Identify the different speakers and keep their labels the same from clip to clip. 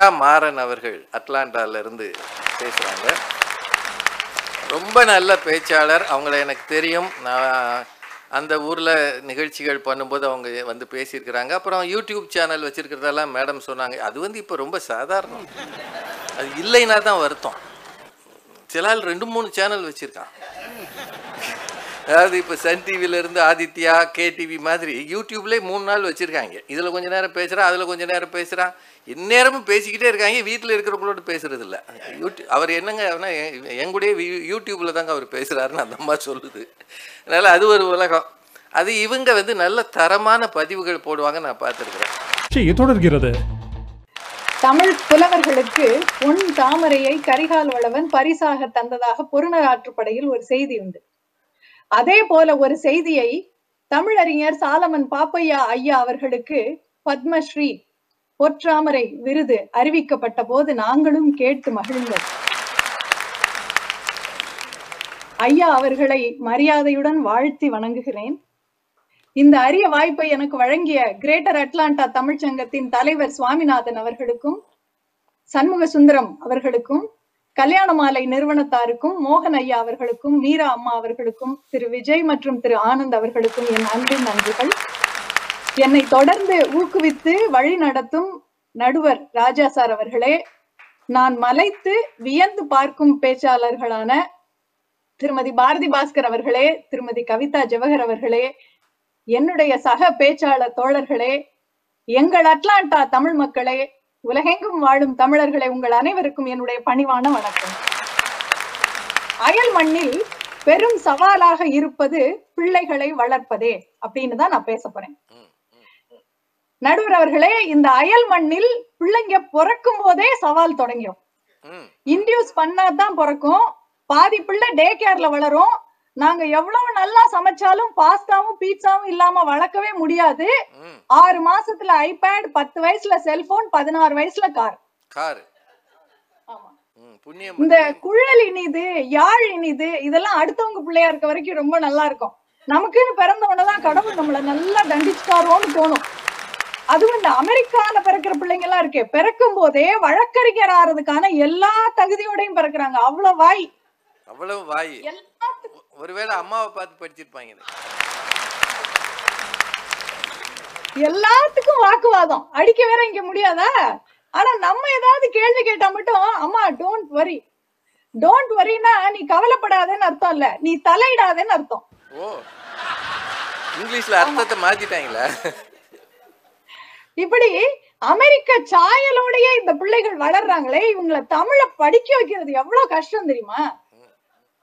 Speaker 1: மாறன் அவர்கள் அட்லாண்டால இருந்து பேசுறாங்க. ரொம்ப நல்ல பேச்சாளர். அவங்கள எனக்கு தெரியும். நான் அந்த ஊரில் நிகழ்ச்சிகள் பண்ணும்போது அவங்க வந்து பேசியிருக்கிறாங்க. அப்புறம் யூடியூப் சேனல் வச்சுருக்கிறதெல்லாம் மேடம் சொன்னாங்க. அது வந்து இப்போ ரொம்ப சாதாரணம். அது இல்லைன்னா தான் வருத்தம். சில ஆள் ரெண்டு மூணு சேனல் வச்சுருக்கான். அதாவது இப்போ சன் டிவிலேருந்து ஆதித்யா கேடிவி மாதிரி யூடியூப்லேயே மூணு நாள் வச்சுருக்காங்க. இதில் கொஞ்ச நேரம் பேசுகிறான் அதில் கொஞ்ச நேரம் பேசுகிறான் எந்நேரமும் பேசிக்கிட்டே இருக்காங்க. வீட்டில் இருக்கிறவங்களோட பேசுறது இல்ல யூடியூப் அவர் என்னங்க அவனா எங்கூடயே யூடியூப்பில் தாங்க அவர் பேசுகிறாருன்னு அந்த அம்மா சொல்லுது. அதனால் அது ஒரு உலகம். அது இவங்க வந்து நல்ல தரமான பதிவுகள் போடுவாங்க நான் பார்த்துருக்குறேன்.
Speaker 2: தொடர்கிறது
Speaker 3: தமிழ் புலவர்களுக்கு பொன் தாமரையை கரிகால் வளவன் பரிசாக தந்ததாக பொருணராற்றுப்படையில் ஒரு செய்தி உண்டு. அதே போல ஒரு செய்தியை தமிழறிஞர் சாலமன் பாப்பையா ஐயா அவர்களுக்கு பத்மஸ்ரீ பொற்றாமரை விருது அறிவிக்கப்பட்ட போது நாங்களும் கேட்டு மகிழ்ந்தோம். ஐயா அவர்களை மரியாதையுடன் வாழ்த்தி வணங்குகிறேன். இந்த அரிய வாய்ப்பை எனக்கு வழங்கிய கிரேட்டர் அட்லாண்டா தமிழ்ச்சங்கத்தின் தலைவர் சுவாமிநாதன் அவர்களுக்கும் சண்முக சுந்தரம் அவர்களுக்கும் கல்யாண மாலை நிறுவனத்தாருக்கும் மோகன் ஐயா அவர்களுக்கும் மீரா அம்மா அவர்களுக்கும் திரு விஜய் மற்றும் திரு ஆனந்த் அவர்களுக்கும் என் அன்பின் நன்றிகள். என்னை தொடர்ந்து ஊக்குவித்து வழி நடத்தும் நடுவர் ராஜா சார் அவர்களே நான் மலைத்து வியந்து பார்க்கும் பேச்சாளர்களான திருமதி பாரதி பாஸ்கர் அவர்களே திருமதி கவிதா ஜவஹர் அவர்களே என்னுடைய சக பேச்சாளர் தோழர்களே எங்கள் அட்லாண்டா தமிழ் மக்களே உலகெங்கும் வாழும் தமிழர்களே உங்கள் அனைவருக்கும் என்னுடைய பணிவான வணக்கம். அயல் மண்ணில் பெரும் சவாலாக இருப்பது பிள்ளைகளை வளர்ப்பதே அப்படின்னு தான் நான் பேச போறேன். நடுவர் அவர்களே இந்த அயல் மண்ணில் பிள்ளைங்க பிறக்கும் போதே சவால் தொடங்கிடும்
Speaker 1: ம்.
Speaker 3: இன்டியூஸ் பண்ணாதான் பிறக்கும். பாதி பிள்ளை டே கேர்ல வளரும். நாங்க எவ்வளவு நல்லா சமைச்சாலும் பாஸ்தாவும் பீட்சாவும் இல்லாம வளர்க்கவே முடியாது. ஆறு மாசத்துல ஐபேட் பத்து வயசுல செல்போன் பதினாறு வயசுல கார்.
Speaker 1: காரு.
Speaker 3: இந்த குழல் இனிது யாழ் இனிது இதெல்லாம் அடுத்தவங்க பிள்ளையா இருக்க வரைக்கும் ரொம்ப நல்லா இருக்கும். நமக்குன்னு பிறந்தவனதான் கடவுள் நம்மள நல்லா தண்டிச்சுட்டாரோன்னு தோணும். அதுவும் இந்த அமெரிக்கால பிறக்கிற பிள்ளைங்க எல்லாம் இருக்கு பிறக்கும் போதே வழக்கறிஞர் ஆறதுக்கான எல்லா தகுதியோடையும் பிறக்குறாங்க. அவ்வளவு வாய்.
Speaker 1: அவ்வளவு வாய். ஒருவேளை அம்மாவை பார்த்து படிச்சிருப்பாங்க.
Speaker 3: எல்லாத்துக்கும் வாக்குவாதம். அடிக்க வேற இங்க முடியாதா? ஆனா நம்ம ஏதாவது கேள்வி கேட்டா மட்டும் அம்மா டோன்ட் வரி டோன்ட் வரினா நீ கவலைப்படாதேன்னு அர்த்தம் இல்ல. நீ தலையிடாதேன்னு அர்த்தம்.
Speaker 1: ஓ. இங்கிலீஷ்ல அர்த்தத்தை மாத்திட்டாங்களா?
Speaker 3: இப்படி அமெரிக்க சாயலோடயே இந்த பிள்ளைகள் வளர்றாங்களே இவங்கள தமிழ படிக்க வைக்கிறது எவ்வளவு கஷ்டம் தெரியுமா?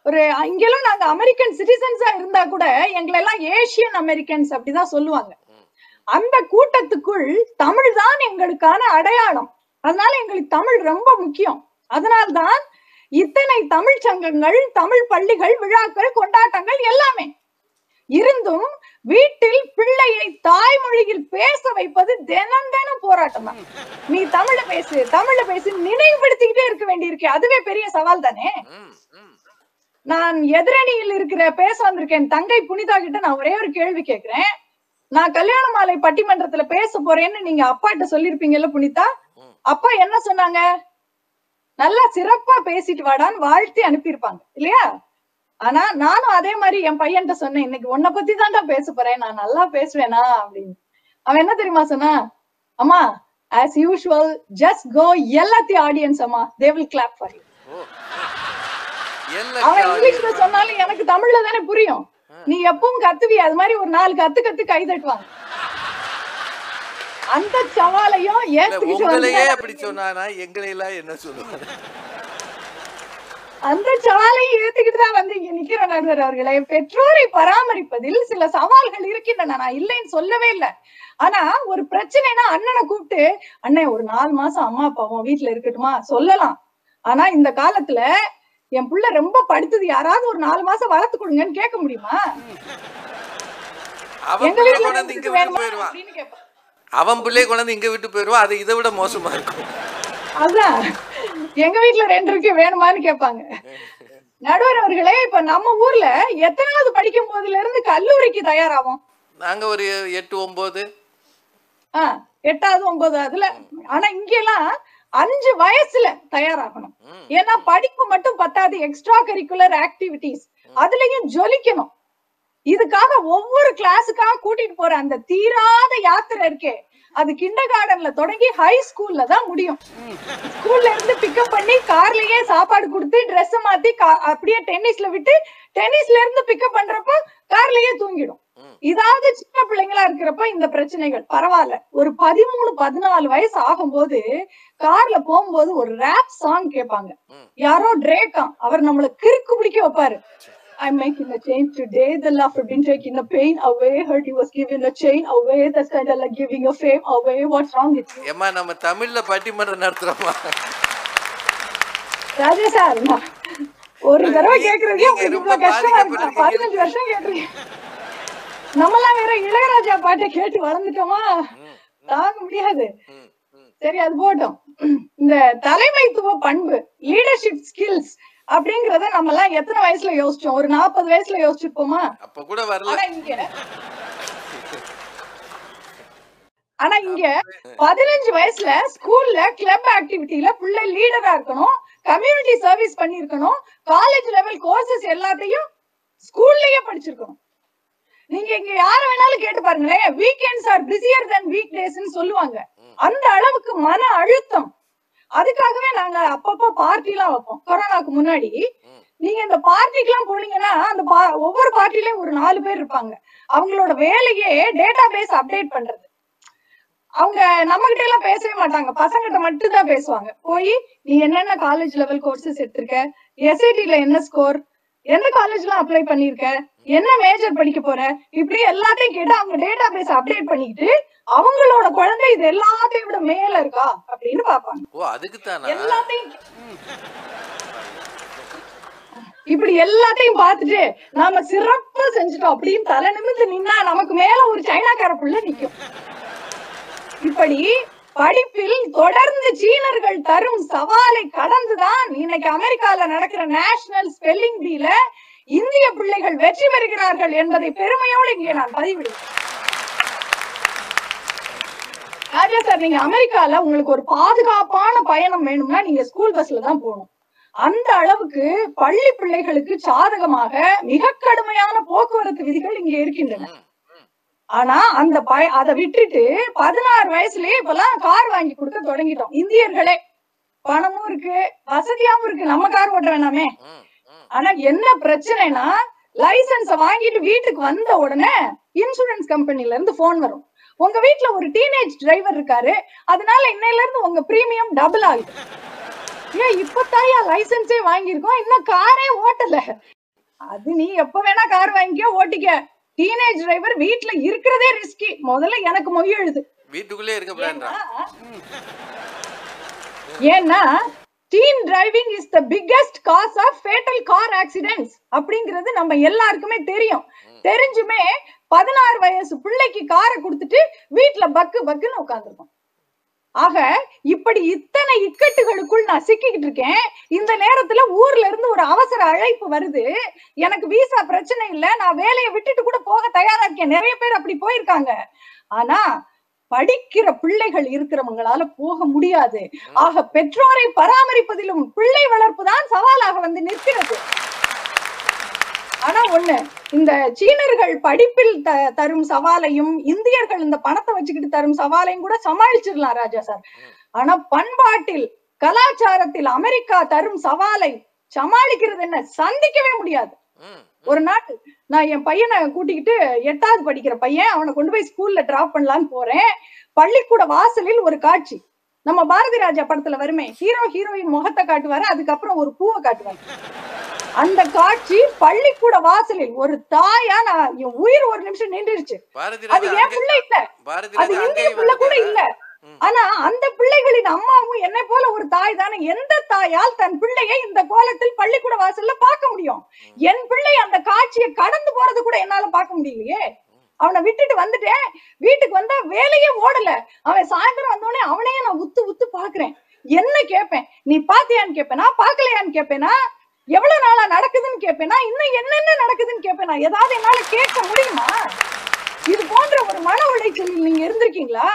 Speaker 3: ஒரு இங்கெல்லாம் நாங்க அமெரிக்கன் சிட்டிசன்ஸா இருந்தா கூட எங்களை எல்லாம் ஏசியன் அமெரிக்கன்ஸ் அப்படிதான் சொல்லுவாங்க. அந்த கூட்டத்துக்குள் தமிழ் தான் எங்களுக்கான அடையாளம். அதனால எங்களுக்கு தமிழ் ரொம்ப முக்கியம். அதனால்தான் இத்தனை தமிழ் சங்கங்கள் தமிழ் பள்ளிகள் விழாக்கள் கொண்டாட்டங்கள் எல்லாமே. இருந்தும் வீட்டில் பிள்ளையை தாய்மொழியில் பேச வைப்பது தினம் தினம் போராட்டம் தான். நீ தமிழ பேசு தமிழ பேசு நினைவுபடுத்திக்கிட்டே இருக்க வேண்டியிருக்கு. அதுவே பெரிய சவால் தானே? நான் எதிரணியில் இருக்கிற பேச வந்திருக்கேன் தங்கை புனிதா கிட்ட நான் ஒரே ஒரு கேள்வி கேக்குறேன். நான் கல்யாண மாலை பட்டிமன்றத்துல பேச போறேன்னு நீங்க அப்பாட்ட சொல்லிருப்பீங்கல்ல புனிதா? அப்பா என்ன சொன்னாங்க? நல்லா சிறப்பா பேசிட்டு வாடான்னு வாழ்த்தி அனுப்பியிருப்பாங்க. இல்லையா? ஆனா நானும் அதே மாதிரி என் பையன்கிட்ட சொன்னேன் இன்னைக்கு உன்னை பத்தி தான்டா பேச போறேன் நான் நல்லா பேசுவேனா? அப்படின்னு. அவன் என்ன தெரியுமா சொன்னா அம்மா ஆஸ் யூஷுவல் ஜஸ்ட் கோ எல்லாத்தையும் ஆடியன்ஸ் அம்மா they will clap for you அவன் இங்கிலீஷ்ல சொன்னாலும் எனக்கு தமிழ்ல தானே புரியும். நீ எப்பவும் கத்துவி அது மாதிரி ஒரு நாலு கத்து கத்து கை தட்டுவாங்க அந்த சவாலையும் ஏத்துக்கிட்டு
Speaker 1: அப்படி சொன்னானா எங்களையெல்லாம் என்ன சொல்லுவாங்க
Speaker 3: அந்த சவாலையும் ஏத்துக்கிட்டு தான் வந்து இங்க நிக்கிற நடுவர் அவர்களே. பெற்றோரை பராமரிப்பதில் சில சவால்கள் இருக்கின்றன. நான் இல்லைன்னு சொல்லவே இல்லை. ஆனா ஒரு பிரச்சனைனா அண்ணனை கூப்பிட்டு அண்ணே ஒரு நாலு மாசம் அம்மா அப்பாவும் வீட்டுல இருக்கட்டுமா? சொல்லலாம். ஆனா இந்த காலத்துல என் புள்ள ரொம்ப படுத்தது யாராவது ஒரு நாலு மாசம் வளர்த்து கொடுங்கன்னு கேட்க முடியுமா?
Speaker 1: அவன்
Speaker 3: எங்க வீட்டுல வேணுமா அப்படின்னு கேட்பான்
Speaker 1: அவன் பிள்ளைய கொண்டாந்து இங்க விட்டு போயிடுவான். அது இதை விட மோசமா இருக்கும்.
Speaker 3: அதான். எங்க வீட்டுல ரெண்டு இருக்கு வேணுமான்னு கேட்பாங்க. நடுவர் அவர்களே இப்ப நம்ம ஊர்ல எத்தனாவது படிக்கும் போதுல இருந்து கல்லூரிக்கு தயாராகும்?
Speaker 1: நாங்க ஒரு எட்டு ஒன்பது.
Speaker 3: ஆஹ் எட்டாவது ஒன்பது அதுல. ஆனா இங்க எல்லாம் அஞ்சு வயசுல தயாராகணும். ஏன்னா படிப்பு மட்டும் பத்தாது எக்ஸ்ட்ரா கரிக்குலர் ஆக்டிவிட்டிஸ் அதுலயும் ஜொலிக்கணும். இதுக்காக ஒவ்வொரு கிளாஸுக்காக கூட்டிட்டு போற அந்த தீராத யாத்திரை இருக்கே அது கிண்டர் கார்டன்ல தொடங்கி ஹை ஸ்கூல்ல தான் முடியும். ஸ்கூல்ல இருந்து பிக்கப் பண்ணி கார்லயே சாப்பாடு கொடுத்து ட்ரெஸ் மாத்தி கா- அப்படியே டென்னிஸ்ல விட்டு டென்னிஸ்ல இருந்து பிக்கப் பண்றப்ப கார்லயே தூங்கிடும். இதாவது சின்ன பிள்ளைங்களா இருக்கிறப்ப இந்த பிரச்சனைகள் பரவாயில்ல ஒரு பதிமூணு பதினாலு வயசு ஆகும்போது கார்ல போகும்போது ஒரு ரேப் சாங் கேட்பாங்க. யாரோ ட்ரேக்கா அவர் நம்மள கிறுக்கு பிடிக்க வைப்பாரு I'm making a change today. The laughter been taking the pain away. Heard he was giving a chain away. That's kind of like giving a fame away. What's wrong with you?
Speaker 1: ஏம்மா நம்ம தமிழ்ல பட்டிமன்றம் நடத்துறோமா
Speaker 3: ராஜா sir ஒரு தடவை கேக்குறதே
Speaker 1: நீங்க
Speaker 3: உங்களுக்கு இவ்வளவு கஷ்டமா இருக்கு. பதினஞ்சு வருஷம் கேக்குறீங்க நம்மலாம் வேற இளையராஜா பாட்டை கேட்டு வளர்ந்துட்டோமா? தாங்க முடியாது. சரி அது போட்டோம். இந்த தலைமைத்துவ பண்பு லீடர்ஷிப் ஸ்கில்ஸ் அப்படிங்கறத நம்ம எல்லாம் எத்தனை வயசுல யோசிச்சோம்? ஒரு நாற்பது வயசுல யோசிச்சிருப்போமா?
Speaker 1: அப்ப கூட வரல.
Speaker 3: இங்க ஆனா இங்க பதினஞ்சு வயசுல ஸ்கூல்ல கிளப் ஆக்டிவிட்டில பிள்ளை லீடரா இருக்கணும் கம்யூனிட்டி சர்வீஸ் பண்ணிருக்கணும் காலேஜ் லெவல் கோர்சஸ் எல்லாத்தையும் ஸ்கூல்லயே படிச்சிருக்கணும். நீங்க இங்க யார வேணாலும் கேட்டு பாருங்களேன் weekends are busier than week டேஸ்னு சொல்லுவாங்க. அந்த அளவுக்கு மன அழுத்தம். அதுக்காகவே நாங்க அப்பப்போ பார்ட்டி எல்லாம் வைப்போம். கொரோனாக்கு முன்னாடி. நீங்க இந்த பார்ட்டிக்கு எல்லாம் போனீங்கன்னா அந்த ஒவ்வொரு பார்ட்டிலயும் ஒரு நாலு பேர் இருப்பாங்க. அவங்களோட வேலையே டேட்டா பேஸ் அப்டேட் பண்றது. அவங்க நம்ம கிட்ட எல்லாம் பேசவே மாட்டாங்க. பசங்கிட்ட மட்டும் தான் பேசுவாங்க. போய் நீ என்னென்ன காலேஜ் லெவல் கோர்சஸ் எடுத்திருக்க? எஸ்ஐடில என்ன ஸ்கோர் எந்த காலேஜ்லாம் அப்ளை பண்ணிருக்க என்ன மேஜர் படிக்க போற? இப்படி எல்லாத்தையும் கேட்டு அவங்க டேட்டா பேஸ் அப்டேட் பண்ணிக்கிட்டு அவங்களோட குழந்தை இது எல்லாத்தையும் விட மேல இருக்கா அப்படின்னு பாப்பாங்க
Speaker 1: ஓ அதுக்கு தானா
Speaker 3: எல்லாத்தையும் இப்படி எல்லாத்தையும் பார்த்துட்டு நாம சிறப்பா செஞ்சுட்டோம் அப்படின்னு தலை நிமிர்ந்து நின்னா நமக்கு மேல ஒரு சைனாக்கார புள்ள நிக்கும். இப்படி படிப்பில் தொடர்ந்து சீனர்கள் தரும் சவாலை கடந்துதான் இன்னைக்கு அமெரிக்கால நடக்கிற நேஷனல் ஸ்பெல்லிங் பீல இந்திய பிள்ளைகள் வெற்றி பெறுகிறார்கள் என்பதை பெருமையோடு இங்கே நான் பதிவிடுவேன் ராஜா சார் நீங்க அமெரிக்கால உங்களுக்கு ஒரு பாதுகாப்பான பயணம் வேணும்னா நீங்க ஸ்கூல் பஸ்ல தான் போகணும். அந்த அளவுக்கு பள்ளி பிள்ளைகளுக்கு சாதகமாக மிக கடுமையான போக்குவரத்து விதிகள் இங்க இருக்கின்றன. ஆனா அந்த பய அதை விட்டுட்டு பதினாறு வயசுலயே இப்பெல்லாம் கார் வாங்கி கொடுக்க தொடங்கிட்டோம். இந்தியர்களே பணமும் இருக்கு வசதியாவும் இருக்கு. நம்ம கார் ஓட்ட வேணாமே. ஆனா என்ன பிரச்சனைனா லைசன்ஸ வாங்கிட்டு வீட்டுக்கு வந்த உடனே இன்சூரன்ஸ் கம்பெனில இருந்து போன் வரும். உங்க வீட்ல ஒரு டீனேஜ் டிரைவர் இருக்காரு அதனால இன்னையில இருந்து உங்க பிரீமியம் டபுள் ஆகுது. ஏன் இப்பதாயா லைசன்ஸே வாங்கியிருக்கோம் இன்னும் காரே ஓட்டல. அது நீ எப்ப வேணா கார் வாங்கிக்க ஓட்டிக்க. டீனேஜ் டிரைவர் வீட்ல இருக்கிறதே ரிஸ்கி முதல்ல எனக்கு மொய் எழுது.
Speaker 1: வீட்டுக்குள்ளே இருக்க
Speaker 3: ஏன்னா teen driving is the biggest cause of fatal car accidents அப்படிங்கிறது நம்ம எல்லாருக்குமே தெரியும். தெரிஞ்சுமே பதினாறு வயசு பிள்ளைக்கு காரை கொடுத்துட்டு வீட்ல பக்கு பக்குன்னு உட்காந்துருக்கோம் ஆக இப்படி இத்தனை இக்கட்டுகளுக்குள் நான் சிக்கிக்கிட்டு இருக்கேன். இந்த நேரத்துல ஊர்ல இருந்து ஒரு அவசர அழைப்பு வருது. எனக்கு விசா பிரச்சனை இல்ல. நான் வேலையை விட்டுட்டு கூட போக தயாரா இருக்கேன். நிறைய பேர் அப்படி போயிருக்காங்க. ஆனா படிக்கிற பிள்ளைகள் இருக்கிறவங்களால போக முடியாது. ஆக பெற்றோரை பராமரிப்பதிலும் பிள்ளை வளர்ப்பு தான் சவாலாக வந்து நிற்கிறது. ஆனா ஒண்ணு இந்த சீனர்கள் படிப்பில் த தரும் சவாலையும் இந்தியர்கள் இந்த பணத்தை வச்சுக்கிட்டு தரும் சவாலையும் கூட சமாளிச்சிடலாம் ராஜா சார். ஆனா பண்பாட்டில் கலாச்சாரத்தில் அமெரிக்கா தரும் சவாலை சமாளிக்கிறது என்ன? சந்திக்கவே முடியாது. ஒரு நாள் நான் என் பையனை கூட்டிக்கிட்டு எட்டாவது படிக்கிற பையன் அவனை கொண்டு போய் ஸ்கூல்ல டிராப் பண்ணலான்னு போறேன். பள்ளிக்கூட வாசலில் ஒரு காட்சி. நம்ம பாரதி ராஜா படத்துல வருமே ஹீரோ ஹீரோயின் முகத்தை காட்டுவாரு அதுக்கப்புறம் ஒரு பூவை காட்டுவாரு. அந்த காட்சி பள்ளிக்கூட வாசலில் ஒரு தாயா நான் என் உயிர் ஒரு நிமிஷம் நின்றுருச்சு அது என் பிள்ளை இல்ல. அது இந்திய பிள்ளை கூட இல்ல. ஆனா அந்த பிள்ளைகளின் அம்மாவும் என்னை போல ஒரு தாய் தானே. எந்த தாயால் தன் பிள்ளையை இந்த கோலத்தில் பள்ளிக்கூட வாசல்ல பார்க்க முடியும்? என் பிள்ளை அந்த காட்சியை கடந்து போறது கூட என்னால பார்க்க முடியலையே. அவனை விட்டுட்டு வந்துட்டேன் வீட்டுக்கு வந்தா வேலையே ஓடல. அவன் சாயந்தரம் வந்தோடனே அவனையே நான் உத்து உத்து பாக்குறேன் என்ன கேட்பேன் நீ பாத்தியான்னு கேட்பேனா பாக்கலையான்னு கேட்பேனா எவ்வளவு நாளா நடக்குதுன்னு கேட்பேனா இன்னும் என்னென்ன நடக்குதுன்னு கேட்பேனா ஏதாவது என்னால கேட்க முடியுமா? இது போன்ற ஒரு மன உளைச்சல் நீங்க இருந்திருக்கீங்களா?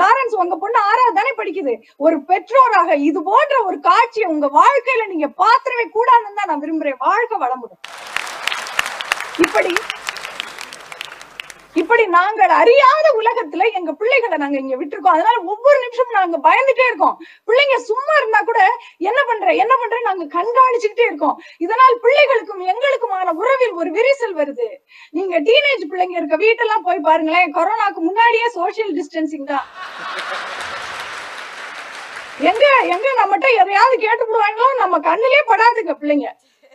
Speaker 3: லாரன்ஸ் உங்க பொண்ணு ஆறாவது தானே படிக்குது. ஒரு பெற்றோராக இது போன்ற ஒரு காட்சியை உங்க வாழ்க்கையில நீங்க பாத்திரவே கூடாதுன்னு தான் நான் விரும்புறேன். வாழ்க்கை வளமுடன். இப்படி இப்படி நாங்கள் அறியாத உலகத்துல எங்க பிள்ளைகளை நாங்க இங்க விட்டுருக்கோம். அதனால ஒவ்வொரு நிமிஷமும் நாங்க பயந்துட்டே இருக்கோம். பிள்ளைங்க சும்மா இருந்தா கூட என்ன பண்ற? என்ன பண்ற? நாங்க கண்காணிச்சுக்கிட்டே இருக்கோம். இதனால் பிள்ளைகளுக்கும் எங்களுக்குமான உறவில் ஒரு விரிசல் வருது. நீங்க டீனேஜ் பிள்ளைங்க இருக்க வீட்டெல்லாம் போய் பாருங்களேன். கொரோனாக்கு முன்னாடியே சோசியல் டிஸ்டன்சிங் தான். எங்க எங்க நம்மகிட்ட எதையாவது கேட்டு விடுவாங்களோ நம்ம கண்ணிலே படாதுங்க பிள்ளைங்க.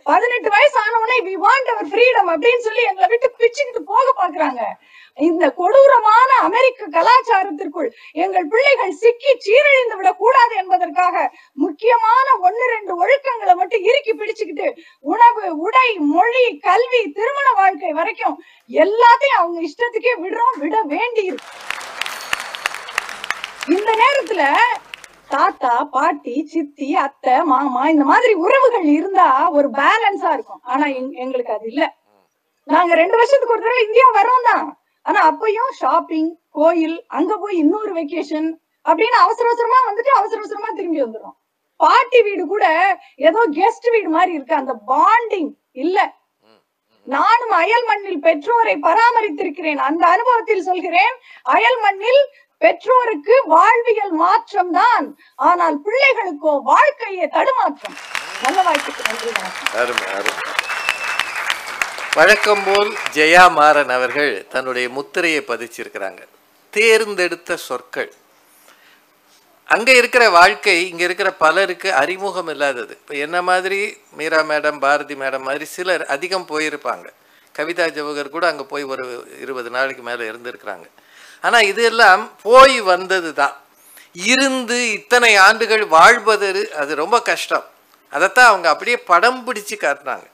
Speaker 3: பதினெட்டு வயசு ஆனவுடனே வி வாண்ட் அவர் ஃப்ரீடம் அப்படின்னு சொல்லி எங்களை விட்டு பிச்சுக்கிட்டு போக பாக்குறாங்க இந்த கொடூரமான அமெரிக்க கலாச்சாரத்திற்குள் எங்கள் பிள்ளைகள் சிக்கி சீரழிந்து விடக்கூடாது என்பதற்காக முக்கியமான ஒன்னு ரெண்டு ஒழுக்கங்களை மட்டும் இறுக்கி பிடிச்சுக்கிட்டு உணவு உடை மொழி கல்வி திருமண வாழ்க்கை வரைக்கும் எல்லாத்தையும் அவங்க இஷ்டத்துக்கே விடுறோம் விட வேண்டி இந்த நேரத்துல தாத்தா பாட்டி சித்தி அத்தை மாமா இந்த மாதிரி உறவுகள் இருந்தா ஒரு பேலன்ஸா இருக்கும். ஆனா எங்களுக்கு அது இல்ல. நாங்க ரெண்டு வருஷத்துக்கு ஒரு தடவை இந்தியா வரோம் தான். ஆனா அப்பயும் ஷாப்பிங் கோயில் அங்க போய் இன்னொரு வெக்கேஷன் அப்படின்னு அவசர அவசரமா வந்துட்டு அவசர அவசரமா திரும்பி வந்துடும் பாட்டி வீடு கூட ஏதோ கெஸ்ட் வீடு மாதிரி இருக்கு. அந்த பாண்டிங் இல்ல. நானும் அயல் மண்ணில் பெற்றோரை பராமரித்திருக்கிறேன். அந்த அனுபவத்தில் சொல்கிறேன் அயல் மண்ணில் பெற்றோருக்கு வாழ்வியல் மாற்றம் தான் ஆனால் பிள்ளைகளுக்கோ வாழ்க்கையே தடுமாற்றம். நல்ல வாழ்க்கைக்கு நன்றி வணக்கம்.
Speaker 1: வழக்கம் போல் ஜெயா மாறன் அவர்கள் தன்னுடைய முத்திரையை பதிச்சிருக்கிறாங்க. தேர்ந்தெடுத்த சொற்கள். அங்கே இருக்கிற வாழ்க்கை இங்கே இருக்கிற பலருக்கு அறிமுகம் இல்லாதது. இப்போ என்ன மாதிரி மீரா மேடம் பாரதி மேடம் மாதிரி சிலர் அதிகம் போயிருப்பாங்க. கவிதா ஜவஹர் கூட அங்கே போய் ஒரு இருபது நாளைக்கு மேலே இருந்திருக்கிறாங்க. ஆனால் இதெல்லாம் போய் வந்தது தான் இருந்து இத்தனை ஆண்டுகள் வாழ்வது அது ரொம்ப கஷ்டம். அதைத்தான் அவங்க அப்படியே படம் பிடிச்சு காட்டினாங்க.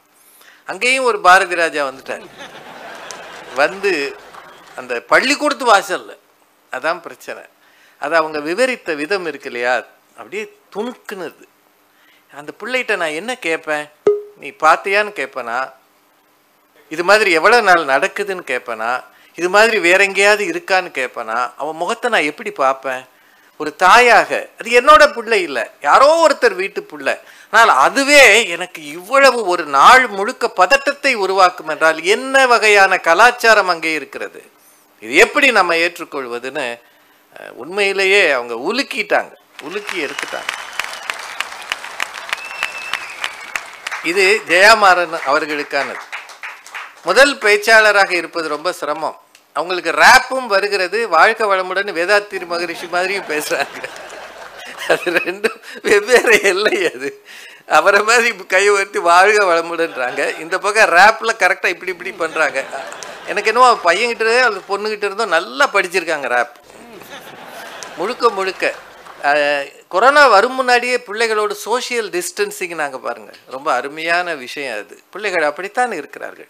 Speaker 1: அங்கேயும் ஒரு பாரதி ராஜா வந்துட்டார். வந்து அந்த பள்ளிக்கூடத்து வாசல்ல. அதான் பிரச்சனை. அது அவங்க விவரித்த விதம் இருக்கு இல்லையா? அப்படியே துணுக்குனுது. அந்த பிள்ளைகிட்ட நான் என்ன கேட்பேன்? நீ பார்த்தியான்னு கேட்பேனா? இது மாதிரி எவ்வளோ நாள் நடக்குதுன்னு கேட்பேனா? இது மாதிரி வேற எங்கேயாவது இருக்கான்னு கேட்பேனா அவன் முகத்தை நான் எப்படி பார்ப்பேன்? ஒரு தாயாக அது என்னோட பிள்ளை இல்லை. யாரோ ஒருத்தர் வீட்டு பிள்ளை. ஆனால் அதுவே எனக்கு இவ்வளவு ஒரு நாள் முழுக்க பதட்டத்தை உருவாக்கும் என்றால் என்ன வகையான கலாச்சாரம் அங்கே இருக்கிறது? இது எப்படி நம்ம ஏற்றுக்கொள்வதுன்னு உண்மையிலேயே அவங்க உலுக்கிட்டாங்க. உலுக்கி எடுத்துட்டாங்க. இது ஜெயாமாறன் அவர்களுக்கானது. முதல் பேச்சாளராக இருப்பது ரொம்ப சிரமம். அவங்களுக்கு ரேப்பும் வருகிறது. வாழ்க்கை வளமுடன் வேதாத்திரி மகரிஷி மாதிரியும் பேசுறாங்க. அது ரெண்டும் வெவ்வேறு எல்லை அது. அவரை மாதிரி கை உயர்த்தி வாழ்க வளமுடன்றாங்க. இந்த பக்கம் ரேப்பில் கரெக்டாக இப்படி இப்படி பண்ணுறாங்க எனக்கு என்னவோ பையன்கிட்ட அந்த பொண்ணுகிட்ட இருந்தும் நல்லா படிச்சிருக்காங்க ரேப் முழுக்க முழுக்க. கொரோனா வரும் முன்னாடியே பிள்ளைகளோட சோஷியல் டிஸ்டன்சிங் நாங்கள் பாருங்கள் ரொம்ப அருமையான விஷயம் அது. பிள்ளைகள் அப்படித்தான் இருக்கிறார்கள்.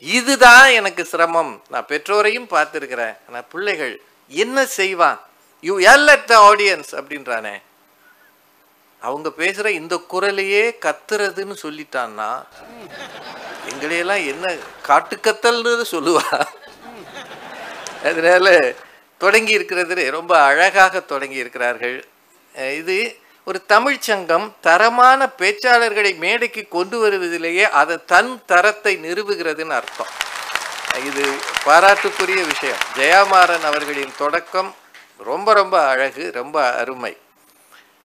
Speaker 1: இதுதான் எனக்கு சிரமம். நான் பெற்றோரையும் பார்த்துருக்கிறேன். ஆனால் பிள்ளைகள் என்ன செய்வான் you yell at the audience அப்படின்றானே. அவங்க பேசுகிற இந்த குரலையே கத்துறதுன்னு சொல்லிட்டான்னா எங்களையெல்லாம் என்ன காட்டுக்கத்தல்னு சொல்லுவா? அதனால தொடங்கி இருக்கிறது ரொம்ப அழகாக தொடங்கி இருக்கிறார்கள். இது ஒரு தமிழ்ச்சங்கம் தரமான பேச்சாளர்களை மேடைக்கு கொண்டு வருவதிலேயே அது தன் தரத்தை நிறுவுகிறதுன்னு அர்த்தம். இது பாராட்டுக்குரிய விஷயம். ஜெயாமாறன் அவர்களின் தொடக்கம் ரொம்ப ரொம்ப அழகு ரொம்ப அருமை.